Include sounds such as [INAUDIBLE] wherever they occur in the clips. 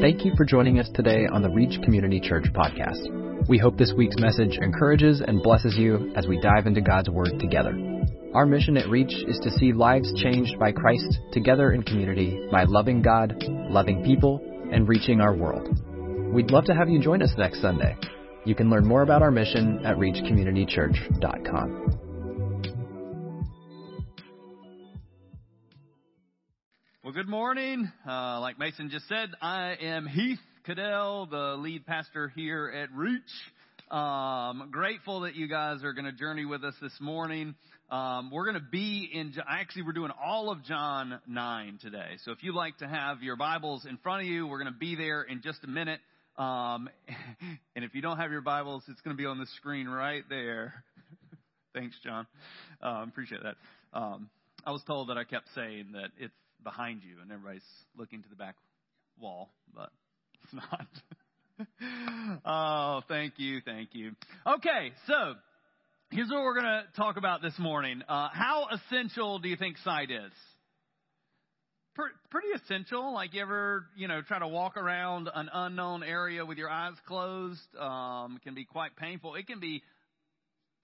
Thank you for joining us today on the Reach Community Church podcast. We hope this week's message encourages and blesses you as we dive into God's Word together. Our mission at Reach is to see lives changed by Christ together in community by loving God, loving people, and reaching our world. We'd love to have you join us next Sunday. You can learn more about our mission at reachcommunitychurch.com. Well, good morning. Uh, like Mason just said, I am Heath Cadell, the lead pastor here at Reach. Um, grateful that you guys are going to journey with us this morning. Um, we're going to be in, actually, we're doing all of John 9 today. So if you'd like to have your Bibles in front of you, we're going to be there in just a minute. Um, [LAUGHS] and if you don't have your Bibles, it's going to be on the screen right there. [LAUGHS] Thanks, John. Um, appreciate that. Um, I was told that I kept saying that it's behind you, and everybody's looking to the back wall, but it's not. [LAUGHS] oh, thank you, thank you. Okay, so here's what we're going to talk about this morning. Uh, how essential do you think sight is? pretty essential. Like you ever, you know, try to walk around an unknown area with your eyes closed. Um, can be quite painful. It can be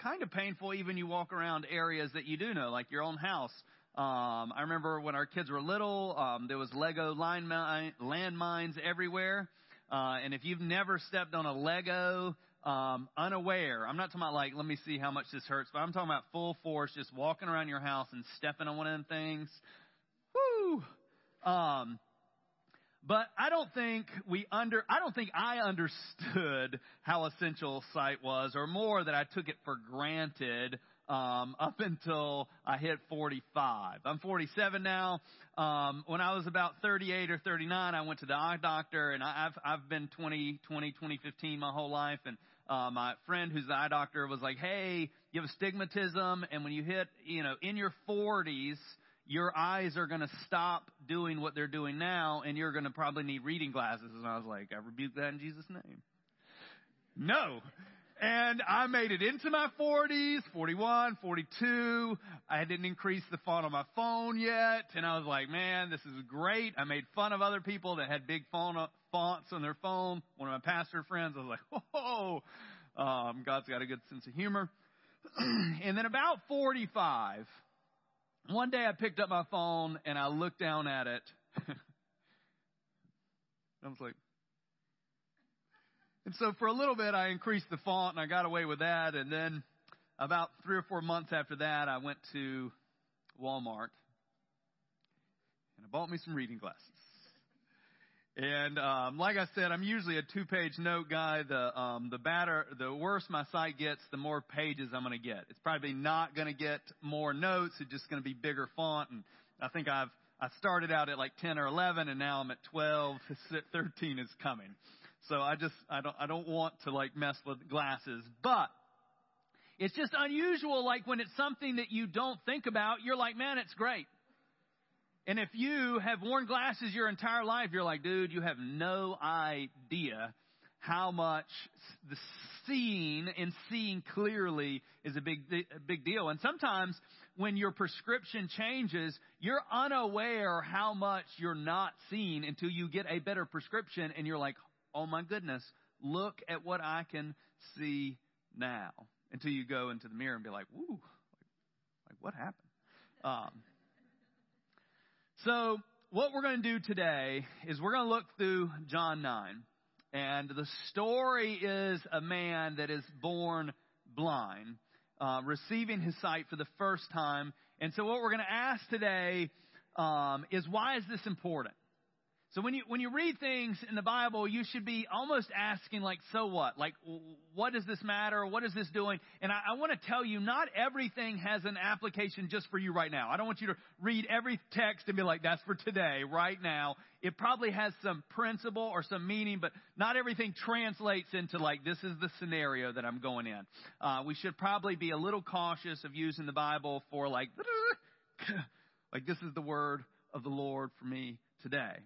kind of painful even you walk around areas that you do know, like your own house. Um, I remember when our kids were little, um, there was Lego line landmines everywhere. Uh, and if you've never stepped on a Lego, um, unaware, I'm not talking about like, let me see how much this hurts, but I'm talking about full force, just walking around your house and stepping on one of them things. Woo! Um, but I don't think we under, I don't think I understood how essential sight was, or more that I took it for granted um, [LAUGHS] up until I hit 45. I'm 47 now. Um, when I was about 38 or 39, I went to the eye doctor, and I, I've I've been 20, 20, 2015 my whole life, and uh, my friend who's the eye doctor was like, "Hey, you have astigmatism, and when you hit, you know, in your 40s." Your eyes are going to stop doing what they're doing now, and you're going to probably need reading glasses. And I was like, I rebuke that in Jesus' name. No. And I made it into my 40s, 41, 42. I didn't increase the font on my phone yet. And I was like, man, this is great. I made fun of other people that had big font, fonts on their phone. One of my pastor friends, I was like, whoa, um, God's got a good sense of humor. [CLEARS THROAT] and then about 45, one day I picked up my phone and I looked down at it. [LAUGHS] I was like, and so for a little bit, I increased the font and I got away with that. And then about three or four months after that, I went to Walmart and I bought me some reading glasses. And um, like I said, I'm usually a two-page note guy. The um, the better, the worse my sight gets, the more pages I'm going to get. It's probably not going to get more notes. It's just going to be bigger font. And I think I've I started out at like 10 or 11, and now I'm at 12. [LAUGHS] 13 is coming. So I just, I don't, I don't want to like mess with glasses, but it's just unusual. Like when it's something that you don't think about, you're like, man, it's great. And if you have worn glasses your entire life, you're like, dude, you have no idea how much the seeing and seeing clearly is a big, a big deal. And sometimes when your prescription changes, you're unaware how much you're not seeing until you get a better prescription and you're like, oh my goodness, look at what I can see now. Until you go into the mirror and be like, woo, like what happened? Um, so what we're going to do today is we're going to look through John 9. And the story is a man that is born blind, uh, receiving his sight for the first time. And so what we're going to ask today um, is why is this important? So when you when you read things in the Bible, you should be almost asking like, so what? Like, what does this matter? What is this doing? And I, I want to tell you, not everything has an application just for you right now. I don't want you to read every text and be like, that's for today, right now. It probably has some principle or some meaning, but not everything translates into like, this is the scenario that I'm going in. Uh, we should probably be a little cautious of using the Bible for like, [LAUGHS] like this is the word of the Lord for me today.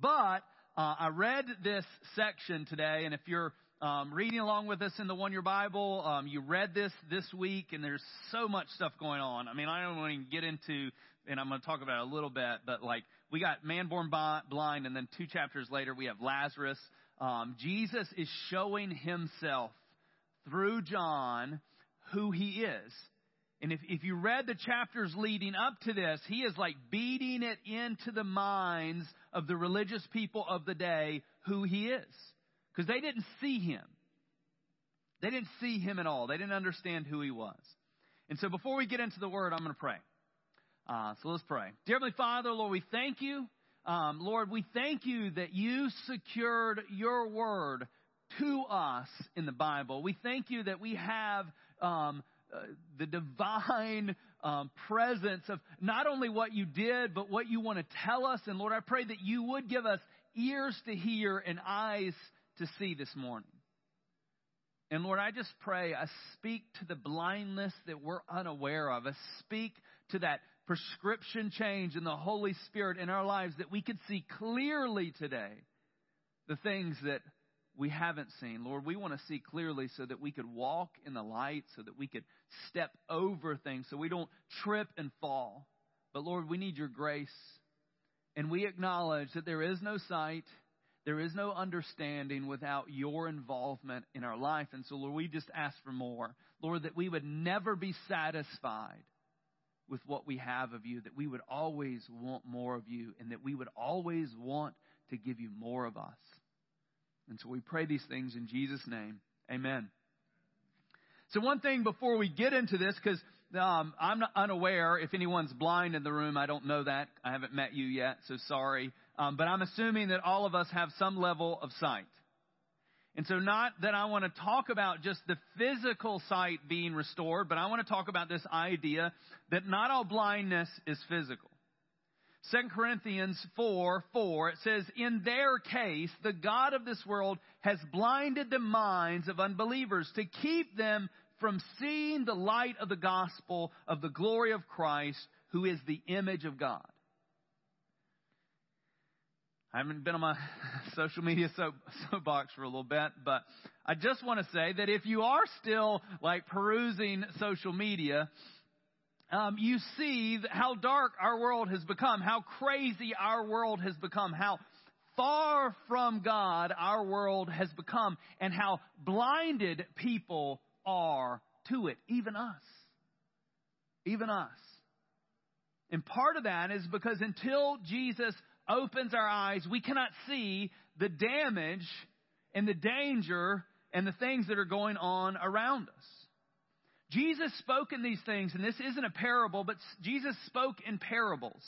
But uh, I read this section today, and if you're um, reading along with us in the One Year Bible, um, you read this this week, and there's so much stuff going on. I mean, I don't want to get into, and I'm going to talk about it a little bit, but like we got man born blind, and then two chapters later we have Lazarus. Um, Jesus is showing himself through John who he is. And if, if you read the chapters leading up to this, he is like beating it into the minds of the religious people of the day who he is. Because they didn't see him. They didn't see him at all. They didn't understand who he was. And so before we get into the word, I'm going to pray. Uh, so let's pray. Dear Heavenly Father, Lord, we thank you. Um, Lord, we thank you that you secured your word to us in the Bible. We thank you that we have um, uh, the divine um, presence of not only what you did, but what you want to tell us. And Lord, I pray that you would give us ears to hear and eyes to see this morning. And Lord, I just pray, I speak to the blindness that we're unaware of. I speak to that prescription change in the Holy Spirit in our lives that we could see clearly today the things that we haven't seen. Lord, we want to see clearly so that we could walk in the light, so that we could step over things, so we don't trip and fall. But Lord, we need your grace. And we acknowledge that there is no sight, there is no understanding without your involvement in our life. And so, Lord, we just ask for more. Lord, that we would never be satisfied with what we have of you, that we would always want more of you, and that we would always want to give you more of us. And so we pray these things in Jesus' name. Amen. So, one thing before we get into this, because um, I'm unaware if anyone's blind in the room. I don't know that. I haven't met you yet, so sorry. Um, but I'm assuming that all of us have some level of sight. And so, not that I want to talk about just the physical sight being restored, but I want to talk about this idea that not all blindness is physical. 2 Corinthians 4 4, it says, In their case, the God of this world has blinded the minds of unbelievers to keep them from seeing the light of the gospel of the glory of Christ, who is the image of God. I haven't been on my [LAUGHS] social media soap, soapbox for a little bit, but I just want to say that if you are still like perusing social media, um, you see how dark our world has become, how crazy our world has become, how far from God our world has become, and how blinded people are to it, even us. Even us. And part of that is because until Jesus opens our eyes, we cannot see the damage and the danger and the things that are going on around us. Jesus spoke in these things, and this isn't a parable, but Jesus spoke in parables,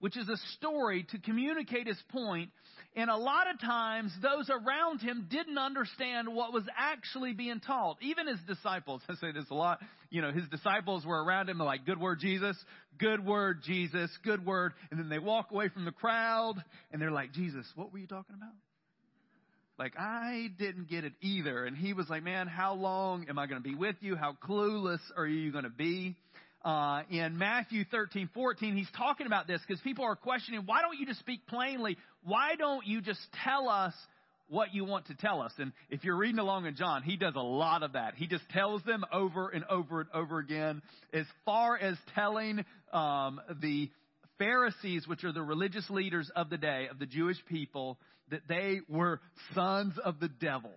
which is a story to communicate his point. And a lot of times, those around him didn't understand what was actually being taught. Even his disciples, [LAUGHS] I say this a lot, you know, his disciples were around him they're like, good word, Jesus, good word, Jesus, good word. And then they walk away from the crowd, and they're like, Jesus, what were you talking about? Like, I didn't get it either. And he was like, man, how long am I going to be with you? How clueless are you going to be? Uh, in Matthew 13, 14, he's talking about this because people are questioning, why don't you just speak plainly? Why don't you just tell us what you want to tell us? And if you're reading along in John, he does a lot of that. He just tells them over and over and over again. As far as telling um, the Pharisees, which are the religious leaders of the day, of the Jewish people, that they were sons of the devil.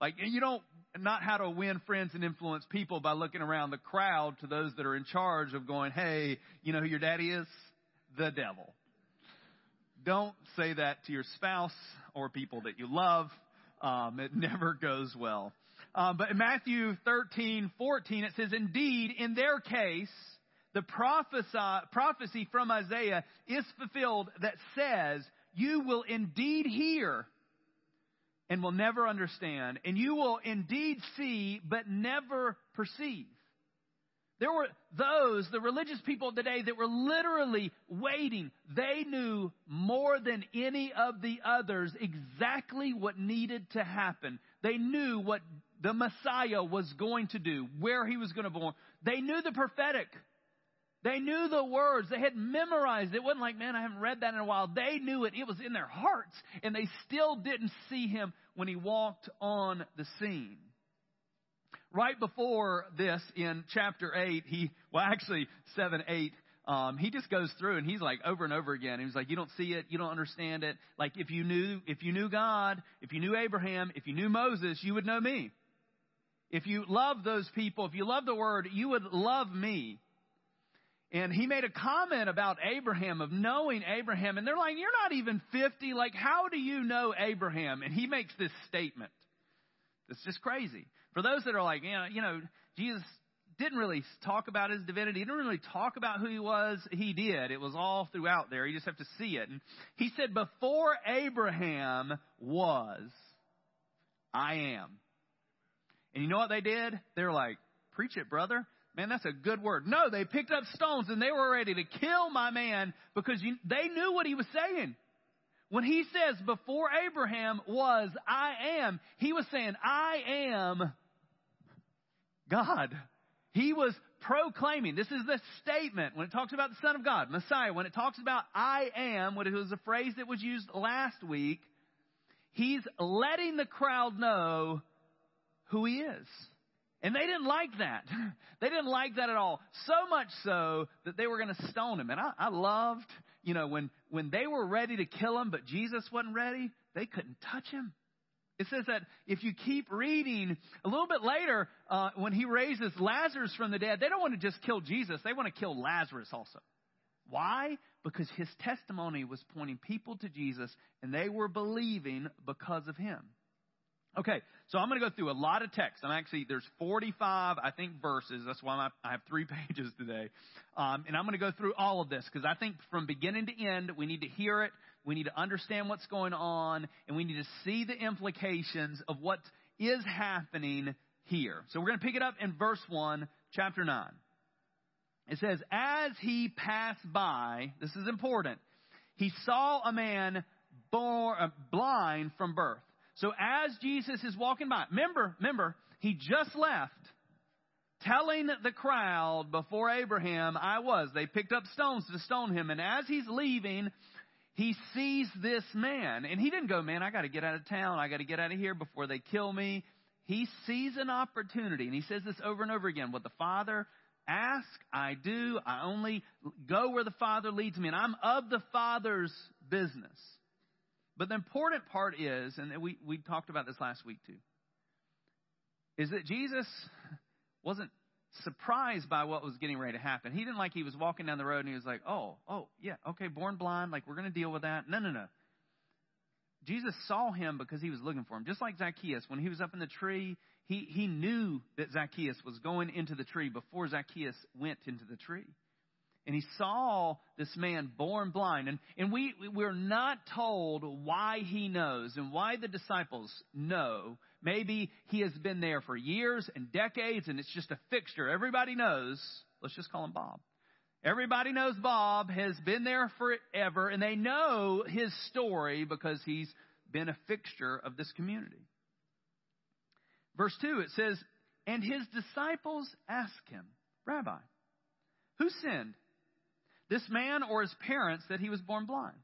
Like, you don't, not how to win friends and influence people by looking around the crowd to those that are in charge of going, hey, you know who your daddy is? The devil. Don't say that to your spouse or people that you love. Um, it [LAUGHS] never goes well. Um, but in Matthew 13, 14, it says, Indeed, in their case, the prophecy from Isaiah is fulfilled that says, You will indeed hear and will never understand, and you will indeed see but never perceive. There were those, the religious people of the day, that were literally waiting. They knew more than any of the others exactly what needed to happen. They knew what the Messiah was going to do, where he was going to born. They knew the prophetic. They knew the words. They had memorized it. It wasn't like, man, I haven't read that in a while. They knew it. It was in their hearts. And they still didn't see him when he walked on the scene. Right before this, in chapter 8, he, well, actually, 7, 8, um, he just goes through and he's like over and over again. He was like, you don't see it, you don't understand it. Like if you knew, if you knew God, if you knew Abraham, if you knew Moses, you would know me. If you love those people, if you love the word, you would love me. And he made a comment about Abraham, of knowing Abraham. And they're like, You're not even 50. Like, how do you know Abraham? And he makes this statement. It's just crazy. For those that are like, you know, you know, Jesus didn't really talk about his divinity. He didn't really talk about who he was. He did. It was all throughout there. You just have to see it. And he said, Before Abraham was, I am. And you know what they did? They were like, Preach it, brother. Man, that's a good word. No, they picked up stones and they were ready to kill my man because you, they knew what he was saying. When he says, before Abraham was, I am, he was saying, I am God. He was proclaiming. This is the statement when it talks about the Son of God, Messiah. When it talks about I am, when it was a phrase that was used last week, he's letting the crowd know who he is. And they didn't like that. [LAUGHS] They didn't like that at all. So much so that they were going to stone him. And I, I loved, you know, when, when they were ready to kill him, but Jesus wasn't ready, they couldn't touch him. It says that if you keep reading a little bit later, uh, when he raises Lazarus from the dead, they don't want to just kill Jesus, they want to kill Lazarus also. Why? Because his testimony was pointing people to Jesus and they were believing because of him. Okay, so I'm going to go through a lot of text. I'm actually, there's 45, I think, verses. That's why I have three [LAUGHS] pages today. Um, and I'm going to go through all of this because I think from beginning to end, we need to hear it. We need to understand what's going on and we need to see the implications of what is happening here. So we're going to pick it up in verse 1, chapter 9. It says, As he passed by, this is important, he saw a man born, uh, blind from birth. So as Jesus is walking by, remember, remember, he just left telling the crowd before Abraham, I was. They picked up stones to stone him. And as he's leaving, he sees this man. And he didn't go, man, I got to get out of town. I got to get out of here before they kill me. He sees an opportunity. And he says this over and over again. What the Father asks, I do. I only go where the Father leads me. And I'm of the Father's business. But the important part is, and we, we talked about this last week too, is that Jesus wasn't surprised by what was getting ready to happen. He didn't like he was walking down the road and he was like, oh, oh, yeah, okay, born blind, like we're going to deal with that. No, no, no. Jesus saw him because he was looking for him. Just like Zacchaeus, when he was up in the tree, he, he knew that Zacchaeus was going into the tree before Zacchaeus went into the tree and he saw this man born blind. And, and we, we're not told why he knows and why the disciples know. Maybe he has been there for years and decades and it's just a fixture. Everybody knows. Let's just call him Bob. Everybody knows Bob has been there forever and they know his story because he's been a fixture of this community. Verse 2, it says, And his disciples asked him, Rabbi, who sinned? This man or his parents that he was born blind.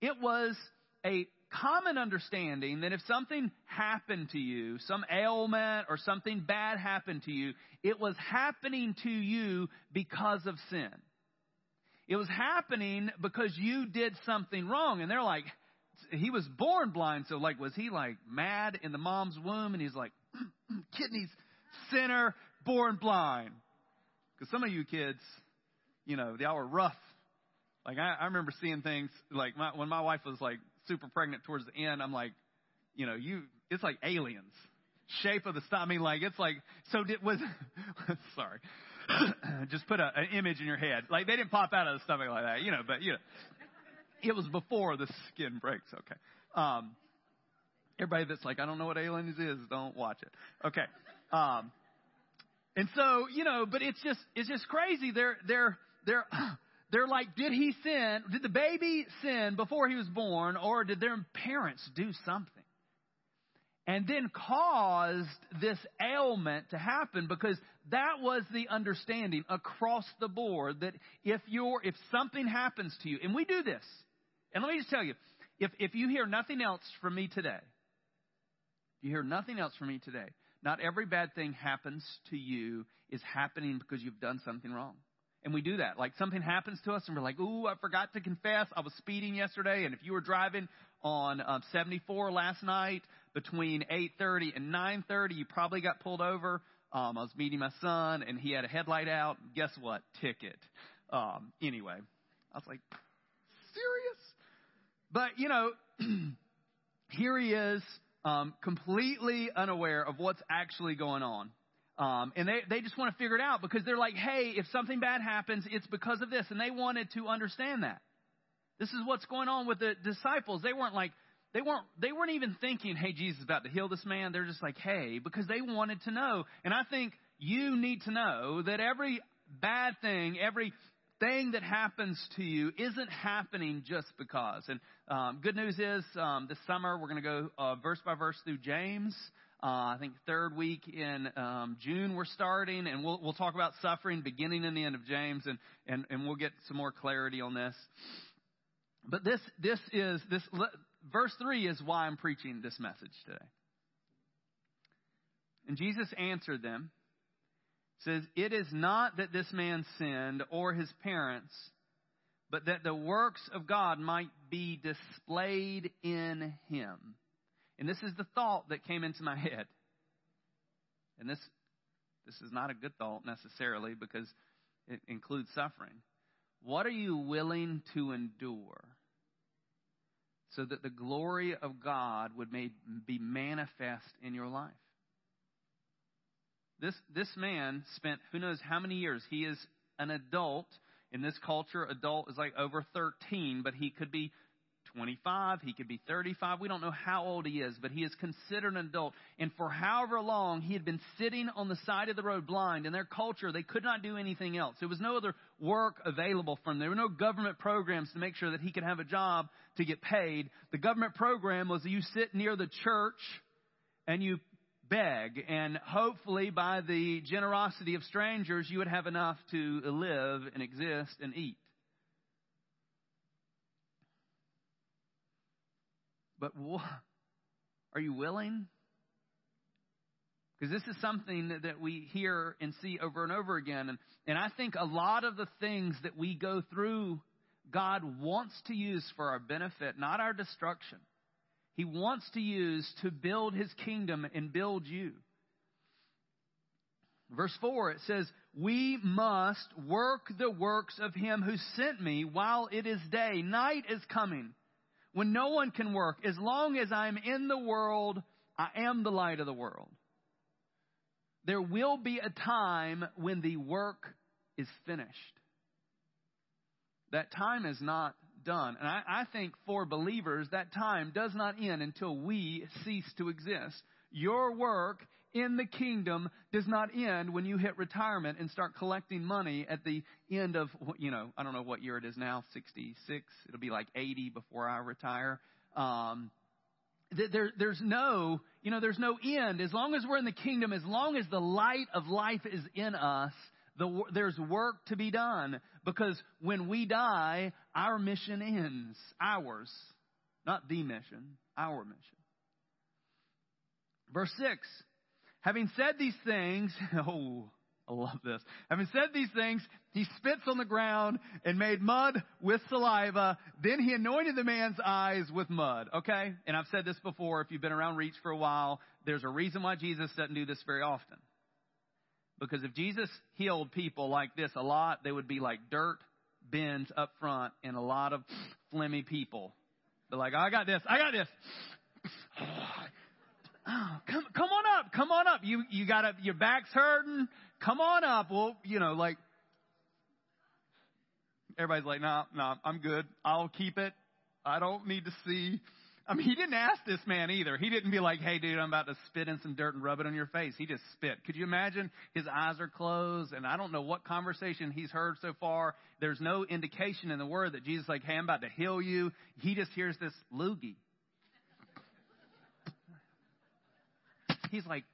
It was a common understanding that if something happened to you, some ailment or something bad happened to you, it was happening to you because of sin. It was happening because you did something wrong. And they're like, he was born blind. So like, was he like mad in the mom's womb? And he's like, [CLEARS THROAT] kidneys, sinner, born blind. Because some of you kids, you know, y'all were rough. Like I, I remember seeing things like my, when my wife was like super pregnant towards the end. I'm like, you know, you it's like aliens, shape of the stomach. I mean, like it's like so. Did was [LAUGHS] sorry, [COUGHS] just put a, an image in your head. Like they didn't pop out of the stomach like that, you know. But you know, it was before the skin breaks. Okay. Um, everybody that's like, I don't know what aliens is, don't watch it. Okay. Um, and so, you know, but it's just, it's just crazy. They're, they're, they're, [CLEARS THROAT] they're like, did he sin? Did the baby sin before he was born, or did their parents do something? And then caused this ailment to happen because that was the understanding across the board that if you're, if something happens to you, and we do this, and let me just tell you, if, if you hear nothing else from me today, you hear nothing else from me today, not every bad thing happens to you is happening because you've done something wrong. And we do that. Like something happens to us and we're like, ooh, I forgot to confess. I was speeding yesterday. And if you were driving on um, 74 last night between 8.30 and 9.30, you probably got pulled over. Um, I was meeting my son and he had a headlight out. Guess what? Ticket. Um, anyway, I was like, serious? But, you know, [CLEARS THROAT] here he is, um, completely unaware of what's actually going on. Um, and they, they just want to figure it out because they're like, hey, if something bad happens, it's because of this. And they wanted to understand that. This is what's going on with the disciples. They weren't like, they weren't, they weren't even thinking, hey, Jesus is about to heal this man. They're just like, hey, because they wanted to know. And I think you need to know that every bad thing, every thing that happens to you isn't happening just because. And um, good news is um, this summer we're going to go uh, verse by verse through James. Uh, I think third week in um, June we're starting, and we'll we'll talk about suffering beginning and the end of James, and and and we'll get some more clarity on this. But this this is this verse three is why I'm preaching this message today. And Jesus answered them, says, "It is not that this man sinned or his parents." But that the works of God might be displayed in him. And this is the thought that came into my head. And this, this is not a good thought necessarily because it includes suffering. What are you willing to endure so that the glory of God would may, be manifest in your life? This, this man spent who knows how many years. He is an adult. In this culture, adult is like over 13, but he could be 25, he could be 35. We don't know how old he is, but he is considered an adult. And for however long, he had been sitting on the side of the road blind. In their culture, they could not do anything else. There was no other work available for him. There were no government programs to make sure that he could have a job to get paid. The government program was you sit near the church and you beg, and hopefully by the generosity of strangers, you would have enough to live and exist and eat. But are you willing? Because this is something that, that we hear and see over and over again. And, and I think a lot of the things that we go through, God wants to use for our benefit, not our destruction. He wants to use to build his kingdom and build you. Verse 4, it says, We must work the works of him who sent me while it is day. Night is coming when no one can work. As long as I'm in the world, I am the light of the world. There will be a time when the work is finished. That time is not done. And I, I, think for believers, that time does not end until we cease to exist. Your work in the kingdom does not end when you hit retirement and start collecting money at the end of, you know, I don't know what year it is now, 66. It'll be like 80 before I retire. Um, there, there's no, you know, there's no end. As long as we're in the kingdom, as long as the light of life is in us, the, there's work to be done. Because when we die, our mission ends. Ours. Not the mission, our mission. Verse 6 Having said these things, [LAUGHS] oh, I love this. Having said these things, he spits on the ground and made mud with saliva. Then he anointed the man's eyes with mud. Okay? And I've said this before. If you've been around Reach for a while, there's a reason why Jesus doesn't do this very often. Because if Jesus healed people like this a lot, they would be like dirt bins up front and a lot of [SNIFFS] phlegmy people. They're like, I got this. I got this. [SNIFFS] Oh, Oh, [GASPS] come, come on up, come on up. You, you got a, your back's hurting. Come on up. Well, you know, like, everybody's like, no, nah, no, nah, I'm good. I'll keep it. I don't need to see. I mean, he didn't ask this man either. He didn't be like, hey, dude, I'm about to spit in some dirt and rub it on your face. He just spit. Could you imagine? His eyes are closed, and I don't know what conversation he's heard so far. There's no indication in the word that Jesus like, hey, I'm about to heal you. He just hears this loogie. He's like,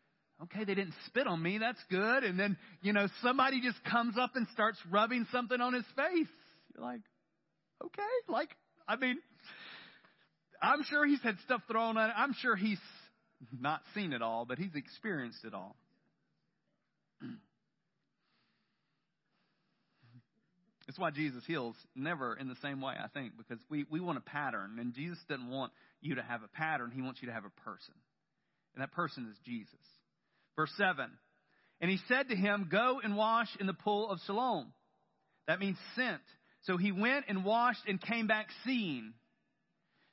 okay, they didn't spit on me. That's good. And then, you know, somebody just comes up and starts rubbing something on his face. You're like, okay, like, I mean, I'm sure he's had stuff thrown on. I'm sure he's not seen it all, but he's experienced it all. [CLEARS THROAT] That's why Jesus heals never in the same way, I think, because we, we want a pattern, and Jesus doesn't want you to have a pattern. He wants you to have a person. And that person is Jesus. Verse 7 And he said to him, Go and wash in the pool of Siloam. That means sent. So he went and washed and came back seeing.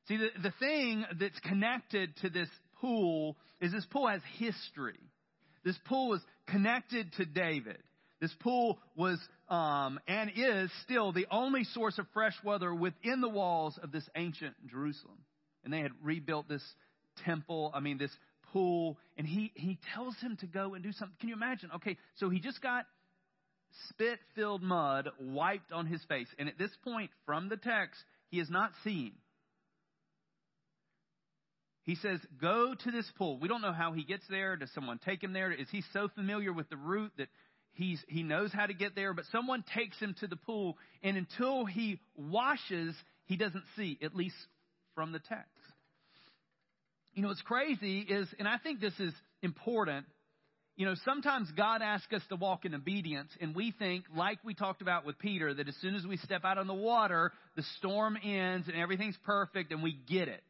See, the, the thing that's connected to this pool is this pool has history. This pool was connected to David. This pool was um, and is still the only source of fresh water within the walls of this ancient Jerusalem. And they had rebuilt this temple, I mean, this pool, and he, he tells him to go and do something. Can you imagine? Okay, so he just got spit filled mud wiped on his face. And at this point, from the text, he is not seeing. He says, Go to this pool. We don't know how he gets there. Does someone take him there? Is he so familiar with the route that he's, he knows how to get there? But someone takes him to the pool, and until he washes, he doesn't see, at least from the text. You know, what's crazy is, and I think this is important you know, sometimes God asks us to walk in obedience, and we think, like we talked about with Peter, that as soon as we step out on the water, the storm ends and everything's perfect and we get it.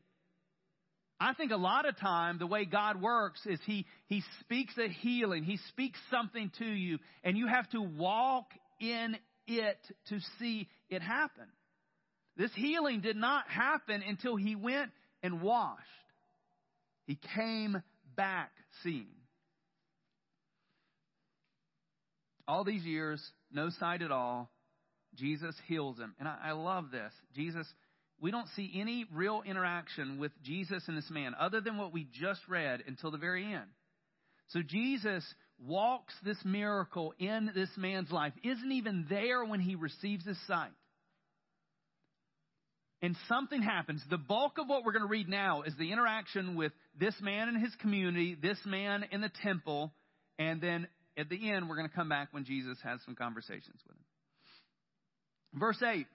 I think a lot of time the way God works is He He speaks a healing, He speaks something to you, and you have to walk in it to see it happen. This healing did not happen until He went and washed. He came back seeing. all these years, no sight at all, Jesus heals him. And I, I love this. Jesus, we don't see any real interaction with Jesus and this man other than what we just read until the very end. So Jesus walks this miracle in this man's life, isn't even there when he receives his sight. And something happens. The bulk of what we're going to read now is the interaction with this man and his community, this man in the temple, and then at the end, we're going to come back when Jesus has some conversations with him. Verse 8.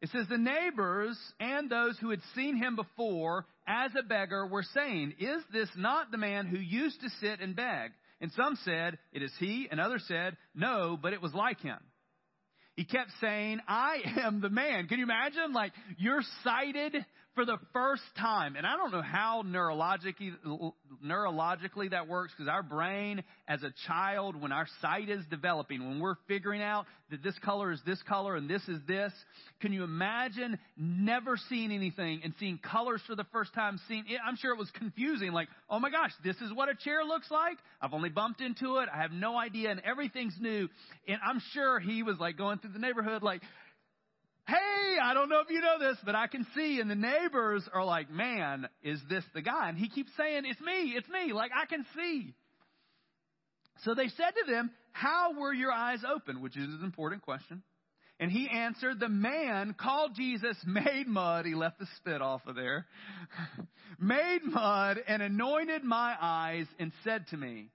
It says, The neighbors and those who had seen him before as a beggar were saying, Is this not the man who used to sit and beg? And some said, It is he, and others said, No, but it was like him. He kept saying, I am the man. Can you imagine? Like, you're sighted for the first time. And I don't know how neurologically, neurologically that works because our brain as a child, when our sight is developing, when we're figuring out that this color is this color and this is this, can you imagine never seeing anything and seeing colors for the first time? Seeing it, I'm sure it was confusing. Like, oh my gosh, this is what a chair looks like. I've only bumped into it. I have no idea and everything's new. And I'm sure he was like going through the neighborhood like, hey, I don't know if you know this, but I can see. And the neighbors are like, man, is this the guy? And he keeps saying, it's me, it's me. Like, I can see. So they said to them, how were your eyes open? Which is an important question. And he answered, the man called Jesus made mud. He left the spit off of there. [LAUGHS] made mud and anointed my eyes and said to me,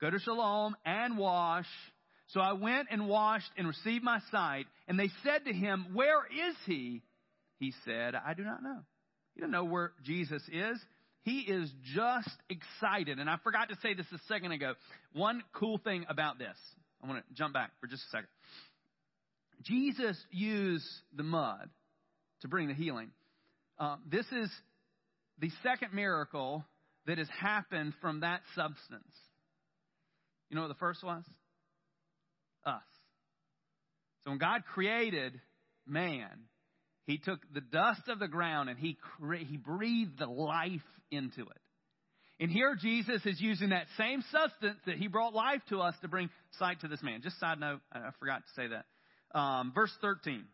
go to Siloam and wash. So I went and washed and received my sight. And they said to him, Where is he? He said, I do not know. You don't know where Jesus is. He is just excited. And I forgot to say this a second ago. One cool thing about this. I want to jump back for just a second. Jesus used the mud to bring the healing. Uh, this is the second miracle that has happened from that substance. You know what the first was? Us. So when God created man, he took the dust of the ground and he, cre- he breathed the life into it. And here Jesus is using that same substance that he brought life to us to bring sight to this man. Just side note, I forgot to say that. Um, verse 13.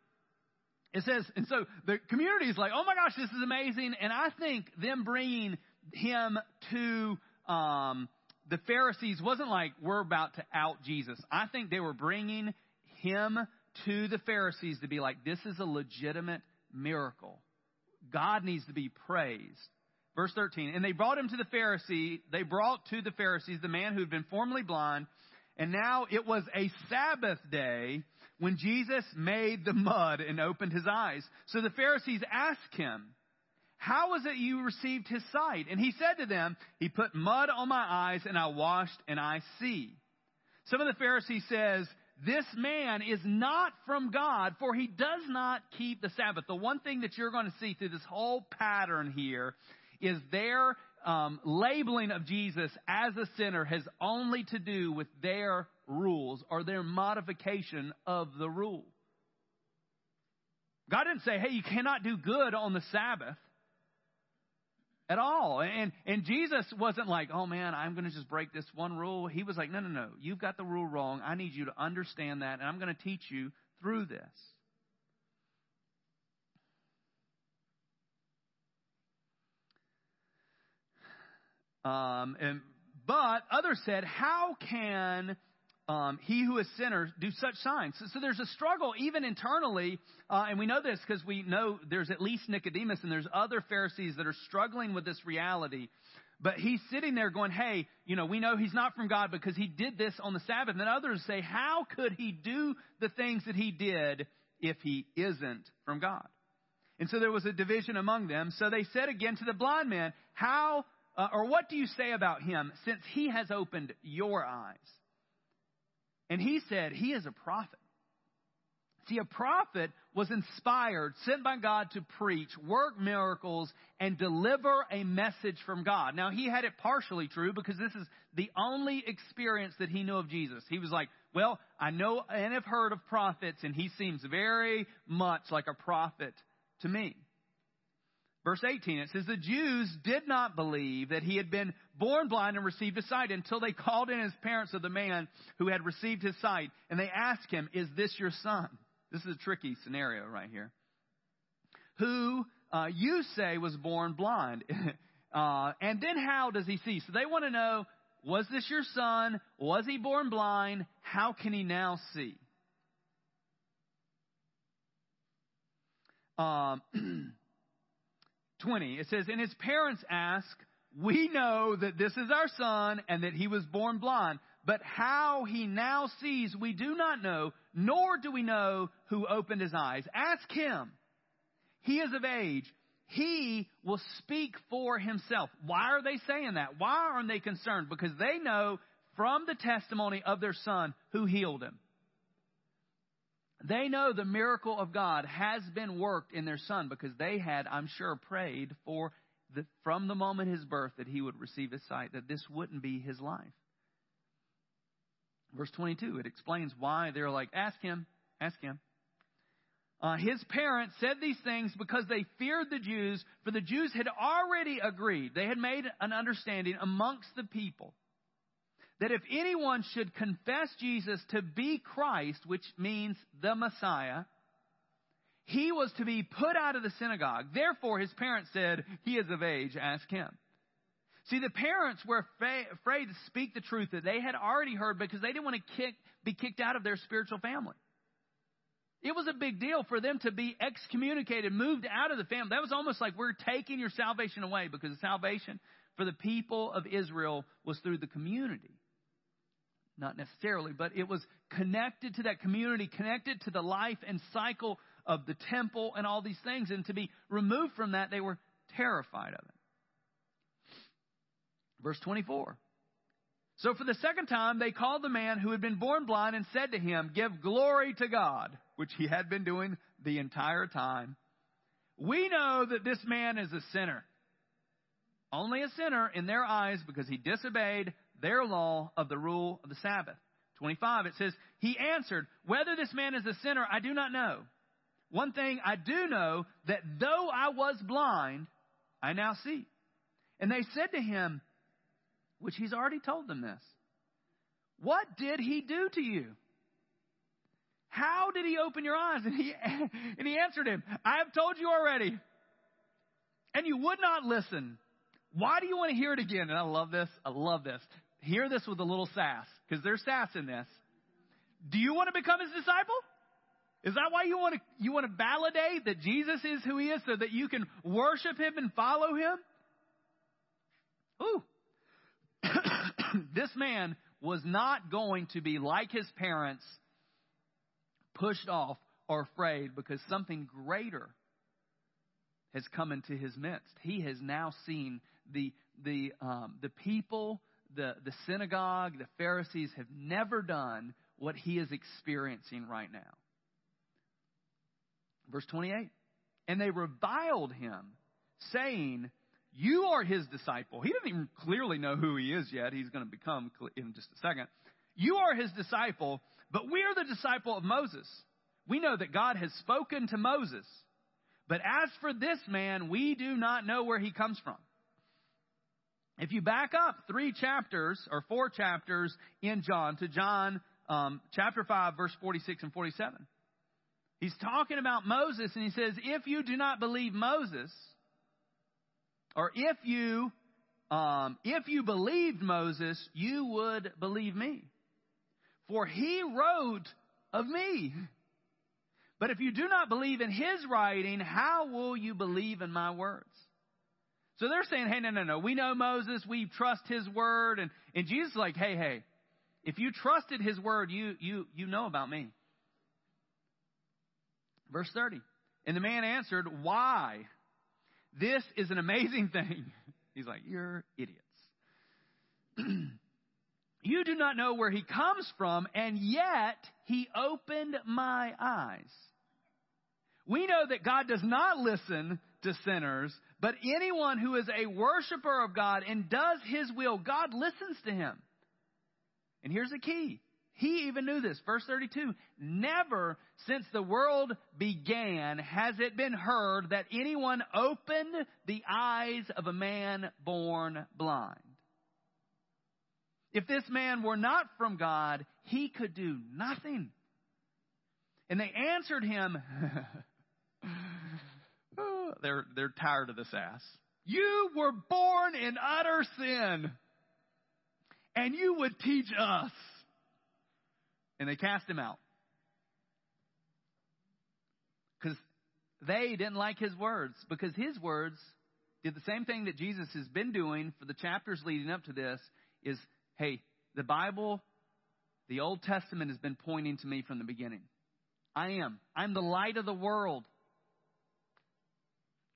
It says, and so the community is like, oh my gosh, this is amazing. And I think them bringing him to um, the Pharisees wasn't like, we're about to out Jesus. I think they were bringing him to the Pharisees to be like, this is a legitimate miracle. God needs to be praised. Verse 13, and they brought him to the Pharisee, they brought to the Pharisees the man who had been formerly blind, and now it was a Sabbath day when Jesus made the mud and opened his eyes. So the Pharisees asked him, how is it you received his sight? And he said to them, He put mud on my eyes, and I washed, and I see. Some of the Pharisees says, This man is not from God, for he does not keep the Sabbath. The one thing that you're going to see through this whole pattern here is their um, labeling of Jesus as a sinner has only to do with their rules or their modification of the rule. God didn't say, hey, you cannot do good on the Sabbath at all. And, and Jesus wasn't like, oh man, I'm going to just break this one rule. He was like, no, no, no, you've got the rule wrong. I need you to understand that, and I'm going to teach you through this. Um, and, but others said, how can um, he who is sinner do such signs. So, so there's a struggle even internally, uh, and we know this because we know there's at least Nicodemus and there's other Pharisees that are struggling with this reality. But he's sitting there going, hey, you know, we know he's not from God because he did this on the Sabbath. And then others say, how could he do the things that he did if he isn't from God? And so there was a division among them. So they said again to the blind man, how, uh, or what do you say about him since he has opened your eyes? And he said, He is a prophet. See, a prophet was inspired, sent by God to preach, work miracles, and deliver a message from God. Now, he had it partially true because this is the only experience that he knew of Jesus. He was like, Well, I know and have heard of prophets, and he seems very much like a prophet to me. Verse 18, it says, The Jews did not believe that he had been born blind and received his sight until they called in his parents of the man who had received his sight. And they asked him, Is this your son? This is a tricky scenario right here. Who uh, you say was born blind. [LAUGHS] uh, and then how does he see? So they want to know, Was this your son? Was he born blind? How can he now see? Um, [CLEARS THROAT] 20, it says, And his parents ask, We know that this is our son and that he was born blind, but how he now sees we do not know, nor do we know who opened his eyes. Ask him. He is of age. He will speak for himself. Why are they saying that? Why aren't they concerned? Because they know from the testimony of their son who healed him. They know the miracle of God has been worked in their son because they had, I'm sure, prayed for the, from the moment his birth that he would receive his sight, that this wouldn't be his life. Verse 22, it explains why they're like, ask him, ask him. Uh, his parents said these things because they feared the Jews, for the Jews had already agreed. They had made an understanding amongst the people that if anyone should confess Jesus to be Christ, which means the Messiah, he was to be put out of the synagogue. Therefore, his parents said, He is of age, ask him. See, the parents were afraid to speak the truth that they had already heard because they didn't want to kick, be kicked out of their spiritual family. It was a big deal for them to be excommunicated, moved out of the family. That was almost like we're taking your salvation away because the salvation for the people of Israel was through the community not necessarily, but it was connected to that community, connected to the life and cycle of the temple and all these things. And to be removed from that, they were terrified of it. Verse 24. So for the second time, they called the man who had been born blind and said to him, Give glory to God, which he had been doing the entire time. We know that this man is a sinner. Only a sinner in their eyes because he disobeyed their law of the rule of the Sabbath. 25, it says, He answered, Whether this man is a sinner, I do not know. One thing I do know, that though I was blind, I now see. And they said to him, which he's already told them this, What did he do to you? How did he open your eyes? [LAUGHS] And he, and he answered him, I have told you already. And you would not listen. Why do you want to hear it again? And I love this. I love this hear this with a little sass, because there's sass in this. Do you want to become his disciple? Is that why you want to you want to validate that Jesus is who he is so that you can worship him and follow him? Ooh. [COUGHS] this man was not going to be like his parents pushed off or afraid because something greater has come into his midst. He has now seen the the um, the people the, the synagogue, the Pharisees have never done what he is experiencing right now. Verse 28 And they reviled him, saying, You are his disciple. He doesn't even clearly know who he is yet. He's going to become in just a second. You are his disciple, but we are the disciple of Moses. We know that God has spoken to Moses. But as for this man, we do not know where he comes from. If you back up three chapters or four chapters in John to John um, chapter 5, verse 46 and 47, he's talking about Moses and he says, If you do not believe Moses, or if you um, if you believed Moses, you would believe me. For he wrote of me. But if you do not believe in his writing, how will you believe in my words? So they're saying, hey, no, no, no. We know Moses. We trust his word. And, and Jesus is like, hey, hey, if you trusted his word, you, you, you know about me. Verse 30. And the man answered, why? This is an amazing [LAUGHS] thing. He's like, you're idiots. [CLEARS THROAT] you do not know where he comes from, and yet he opened my eyes. We know that God does not listen to sinners, but anyone who is a worshiper of God and does his will, God listens to him. And here's the key. He even knew this. Verse 32. Never since the world began has it been heard that anyone opened the eyes of a man born blind. If this man were not from God, he could do nothing. And they answered him, [LAUGHS] Uh, they're, they're tired of this ass. You were born in utter sin, and you would teach us. And they cast him out. Because they didn't like his words, because his words did the same thing that Jesus has been doing for the chapters leading up to this is, hey, the Bible, the Old Testament has been pointing to me from the beginning. I am. I'm the light of the world.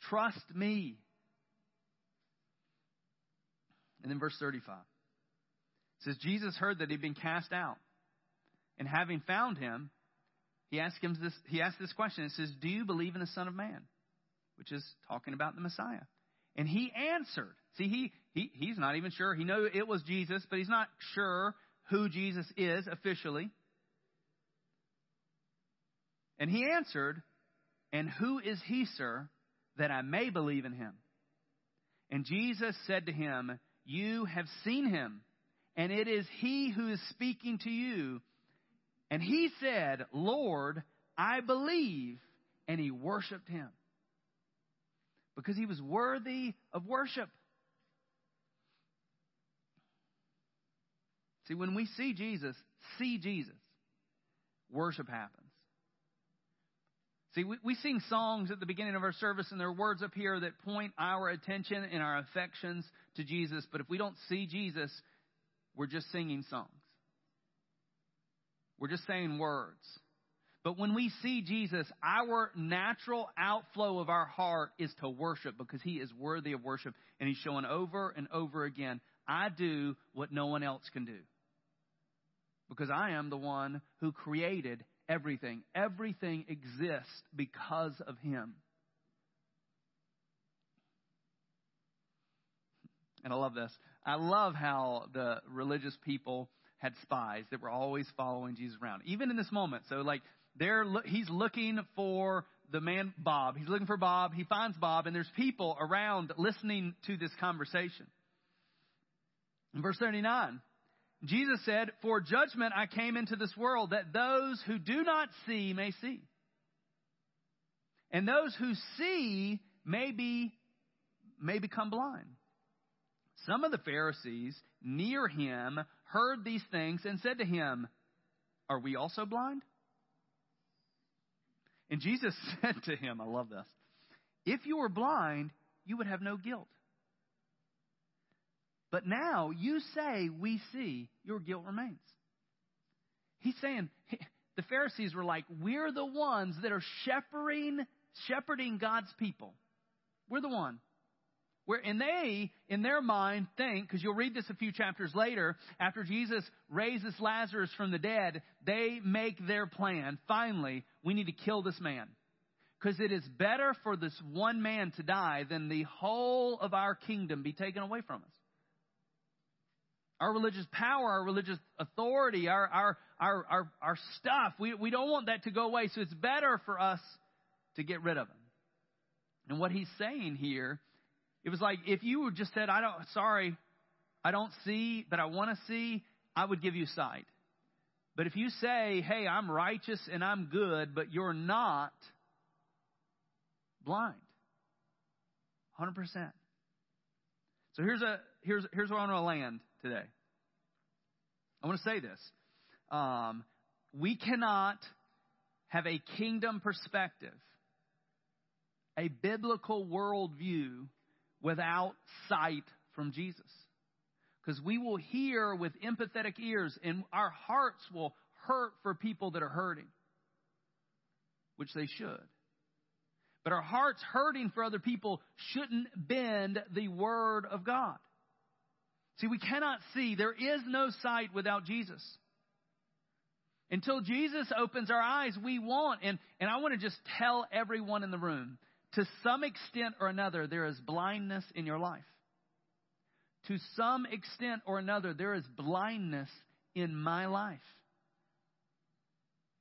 Trust me. And then verse 35 says, Jesus heard that he'd been cast out. And having found him, he asked him this, he asked this question. It says, Do you believe in the Son of Man? Which is talking about the Messiah. And he answered. See, he, he he's not even sure. He knew it was Jesus, but he's not sure who Jesus is officially. And he answered, And who is he, sir? That I may believe in him. And Jesus said to him, You have seen him, and it is he who is speaking to you. And he said, Lord, I believe. And he worshiped him because he was worthy of worship. See, when we see Jesus, see Jesus, worship happens. See, we, we sing songs at the beginning of our service, and there are words up here that point our attention and our affections to Jesus. But if we don't see Jesus, we're just singing songs. We're just saying words. But when we see Jesus, our natural outflow of our heart is to worship because he is worthy of worship. And he's showing over and over again, I do what no one else can do. Because I am the one who created everything. Everything exists because of him. And I love this. I love how the religious people had spies that were always following Jesus around, even in this moment. So, like, they're he's looking for the man Bob. He's looking for Bob. He finds Bob, and there's people around listening to this conversation. In verse 39, Jesus said, For judgment I came into this world, that those who do not see may see. And those who see may be may become blind. Some of the Pharisees near him heard these things and said to him, Are we also blind? And Jesus [LAUGHS] said to him, I love this, if you were blind, you would have no guilt. But now you say, We see, your guilt remains. He's saying, [LAUGHS] the Pharisees were like, We're the ones that are shepherding, shepherding God's people. We're the one. Where, and they, in their mind, think, because you'll read this a few chapters later, after Jesus raises Lazarus from the dead, they make their plan. Finally, we need to kill this man. Because it is better for this one man to die than the whole of our kingdom be taken away from us. Our religious power, our religious authority, our, our, our, our, our stuff, we, we don't want that to go away, so it's better for us to get rid of them. And what he's saying here it was like if you just said, I don't, sorry, I don't see, but I want to see, I would give you sight. But if you say, hey, I'm righteous and I'm good, but you're not, blind. 100%. So here's a here's here's where I want to land today. I want to say this. Um, we cannot have a kingdom perspective, a biblical worldview without sight from Jesus. Because we will hear with empathetic ears and our hearts will hurt for people that are hurting, which they should. But our hearts hurting for other people shouldn't bend the Word of God. See, we cannot see. There is no sight without Jesus. Until Jesus opens our eyes, we want, and, and I want to just tell everyone in the room to some extent or another, there is blindness in your life. To some extent or another, there is blindness in my life.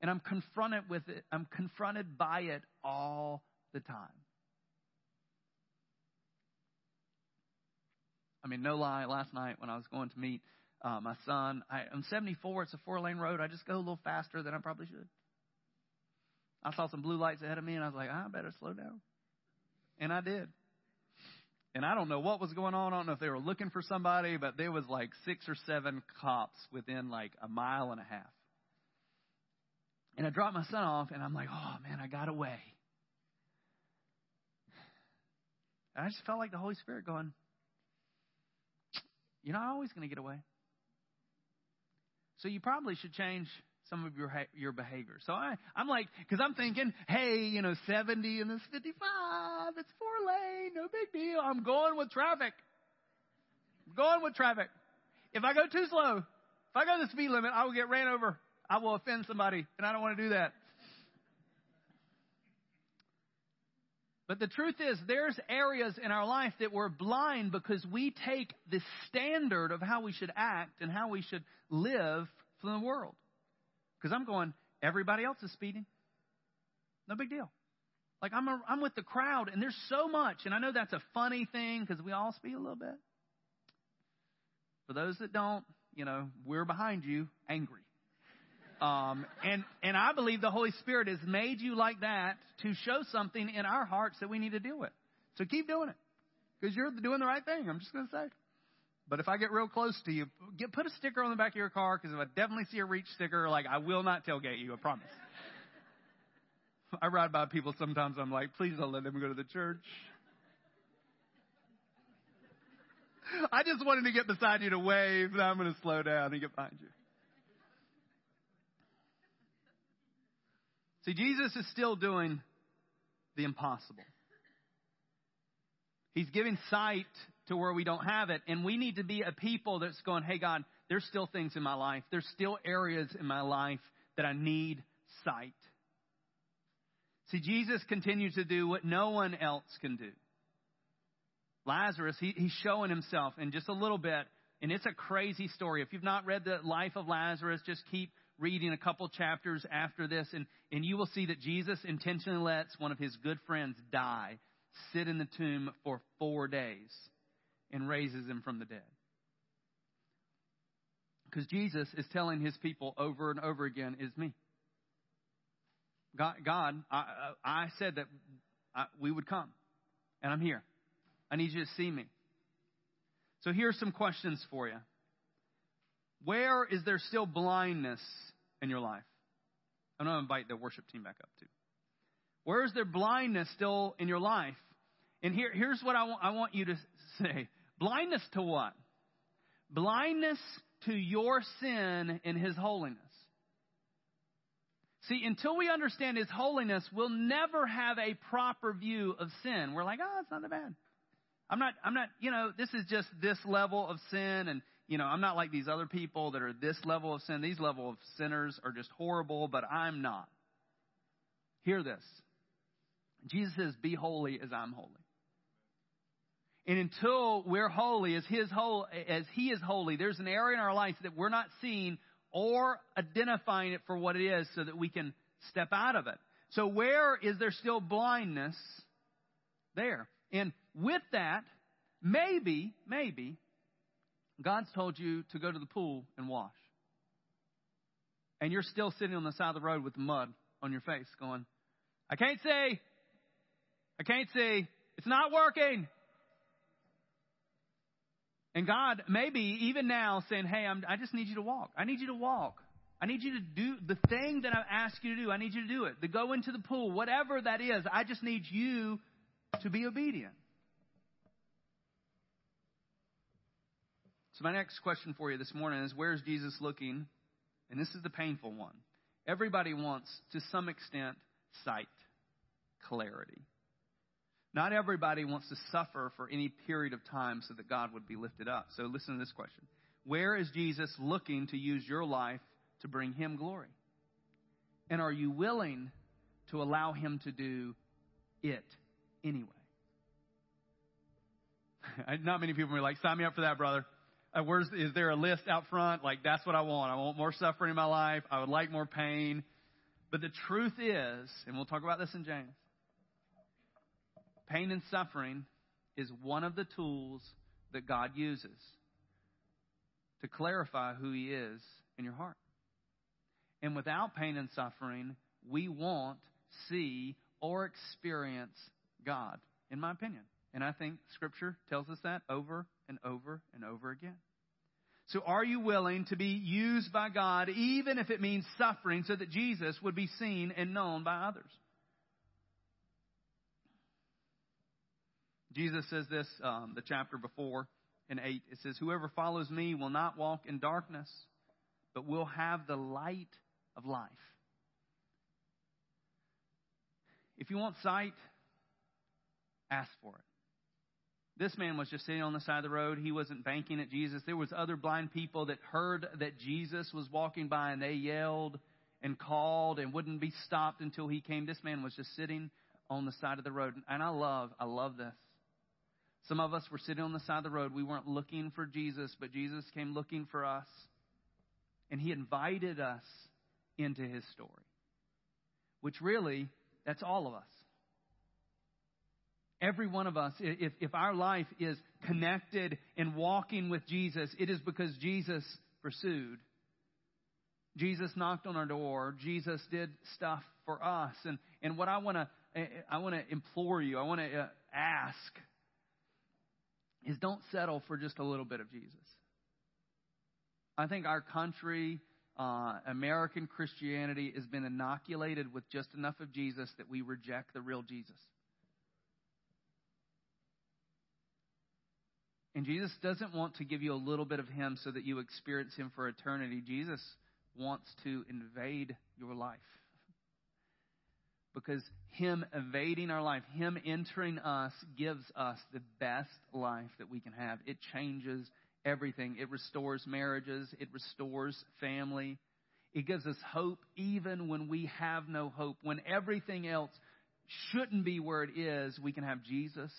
And I'm confronted with it. I'm confronted by it all the time. I mean, no lie, last night when I was going to meet uh, my son, I, I'm 74, it's a four lane road. I just go a little faster than I probably should. I saw some blue lights ahead of me and I was like, I better slow down. And I did. And I don't know what was going on. I don't know if they were looking for somebody, but there was like six or seven cops within like a mile and a half. And I dropped my son off, and I'm like, oh man, I got away. And I just felt like the Holy Spirit going, You're not always going to get away. So you probably should change some of your your behavior. So I I'm like because I'm thinking, hey, you know, 70 and this 55, it's four lane, no big deal. I'm going with traffic. I'm going with traffic. If I go too slow, if I go the speed limit, I will get ran over. I will offend somebody, and I don't want to do that. But the truth is, there's areas in our life that we're blind because we take the standard of how we should act and how we should live from the world. Because I'm going, everybody else is speeding. No big deal. Like I'm, a, I'm with the crowd, and there's so much, and I know that's a funny thing because we all speed a little bit. For those that don't, you know, we're behind you, angry. Um, and and I believe the Holy Spirit has made you like that to show something in our hearts that we need to deal with. So keep doing it because you're doing the right thing. I'm just going to say. But if I get real close to you, get, put a sticker on the back of your car because if I definitely see a reach sticker, like I will not tailgate you, I promise. I ride by people sometimes, I'm like, please don't let them go to the church. I just wanted to get beside you to wave, but I'm going to slow down and get behind you. See, Jesus is still doing the impossible. He's giving sight to where we don't have it. And we need to be a people that's going, hey, God, there's still things in my life. There's still areas in my life that I need sight. See, Jesus continues to do what no one else can do. Lazarus, he, he's showing himself in just a little bit, and it's a crazy story. If you've not read the life of Lazarus, just keep reading a couple chapters after this, and, and you will see that Jesus intentionally lets one of his good friends die, sit in the tomb for four days and raises him from the dead. Because Jesus is telling his people over and over again, is me. God, God I, I said that I, we would come, and I'm here. I need you to see me. So here are some questions for you. Where is there still blindness in your life? I'm going to invite the worship team back up too. Where is there blindness still in your life? And here, here's what I want, I want you to say. Blindness to what? Blindness to your sin and His holiness. See, until we understand His holiness, we'll never have a proper view of sin. We're like, oh, it's not that bad. I'm not, I'm not, you know, this is just this level of sin and, you know, I'm not like these other people that are this level of sin. These level of sinners are just horrible, but I'm not. Hear this. Jesus says, be holy as I'm holy. And until we're holy as his whole, as he is holy, there's an area in our life that we're not seeing or identifying it for what it is so that we can step out of it. So where is there still blindness? There. And with that, maybe, maybe, God's told you to go to the pool and wash. And you're still sitting on the side of the road with mud on your face going, I can't see. I can't see. It's not working. And God, maybe even now, saying, Hey, I'm, I just need you to walk. I need you to walk. I need you to do the thing that I ask you to do. I need you to do it. To go into the pool, whatever that is. I just need you to be obedient. So, my next question for you this morning is Where's Jesus looking? And this is the painful one. Everybody wants, to some extent, sight, clarity. Not everybody wants to suffer for any period of time so that God would be lifted up. So, listen to this question Where is Jesus looking to use your life to bring him glory? And are you willing to allow him to do it anyway? [LAUGHS] Not many people are like, sign me up for that, brother. Uh, where's, is there a list out front? Like, that's what I want. I want more suffering in my life. I would like more pain. But the truth is, and we'll talk about this in James, pain and suffering is one of the tools that God uses to clarify who He is in your heart. And without pain and suffering, we won't see or experience God, in my opinion. And I think Scripture tells us that over and over and over again. So, are you willing to be used by God, even if it means suffering, so that Jesus would be seen and known by others? Jesus says this, um, the chapter before in 8. It says, Whoever follows me will not walk in darkness, but will have the light of life. If you want sight, ask for it. This man was just sitting on the side of the road. He wasn't banking at Jesus. There was other blind people that heard that Jesus was walking by and they yelled and called and wouldn't be stopped until he came. This man was just sitting on the side of the road. And I love, I love this. Some of us were sitting on the side of the road. We weren't looking for Jesus, but Jesus came looking for us. And he invited us into his story. Which really, that's all of us. Every one of us, if, if our life is connected and walking with Jesus, it is because Jesus pursued. Jesus knocked on our door. Jesus did stuff for us. And, and what I want to, I want to implore you, I want to uh, ask is don't settle for just a little bit of Jesus. I think our country, uh, American Christianity, has been inoculated with just enough of Jesus that we reject the real Jesus. And Jesus doesn't want to give you a little bit of Him so that you experience Him for eternity. Jesus wants to invade your life. Because Him invading our life, Him entering us, gives us the best life that we can have. It changes everything. It restores marriages, it restores family. It gives us hope even when we have no hope. When everything else shouldn't be where it is, we can have Jesus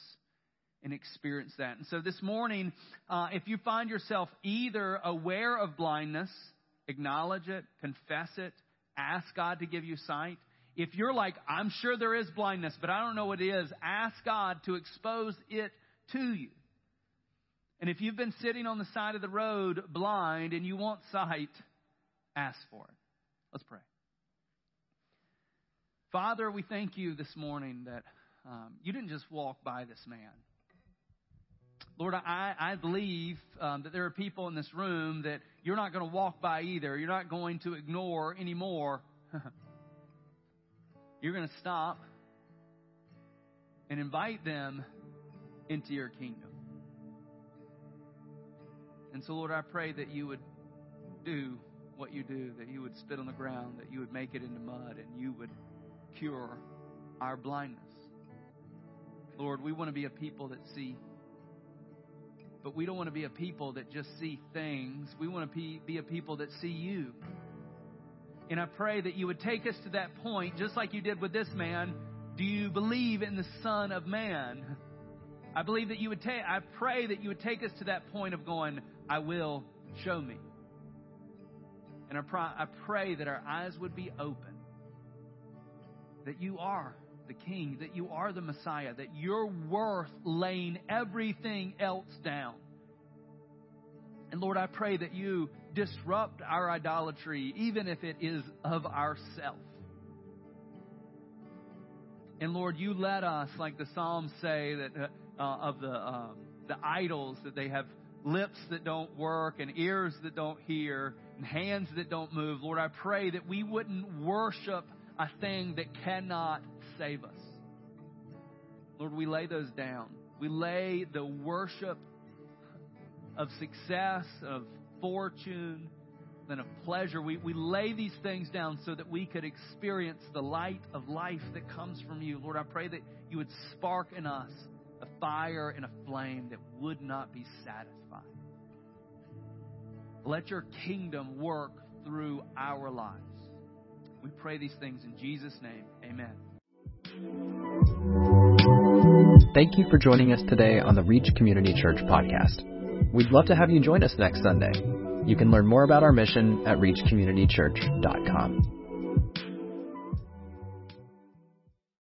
and experience that. And so this morning, uh, if you find yourself either aware of blindness, acknowledge it, confess it, ask God to give you sight. If you're like, I'm sure there is blindness, but I don't know what it is, ask God to expose it to you. And if you've been sitting on the side of the road blind and you want sight, ask for it. Let's pray. Father, we thank you this morning that um, you didn't just walk by this man. Lord, I, I believe um, that there are people in this room that you're not going to walk by either. You're not going to ignore anymore. [LAUGHS] you're going to stop and invite them into your kingdom. And so, Lord, I pray that you would do what you do, that you would spit on the ground, that you would make it into mud, and you would cure our blindness. Lord, we want to be a people that see But we don't want to be a people that just see things. We want to be, be a people that see you. And I pray that you would take us to that point, just like you did with this man. Do you believe in the Son of Man? I believe that you would take, I pray that you would take us to that point of going, I will show me. And I, pray, I pray that our eyes would be open, that you are the King, that you are the Messiah, that you're worth laying everything else down. And Lord, I pray that you disrupt our idolatry, even if it is of ourself. And Lord, you let us, like the Psalms say, that uh, uh, of the um, the idols that they have lips that don't work and ears that don't hear and hands that don't move. Lord, I pray that we wouldn't worship a thing that cannot save us. Lord, we lay those down. We lay the worship of success, of fortune, and of pleasure. We, we lay these things down so that we could experience the light of life that comes from you. Lord, I pray that you would spark in us a fire and a flame that would not be satisfied. Let your kingdom work through our lives. We pray these things in Jesus' name. Amen. Thank you for joining us today on the Reach Community Church podcast. We'd love to have you join us next Sunday. You can learn more about our mission at reachcommunitychurch.com.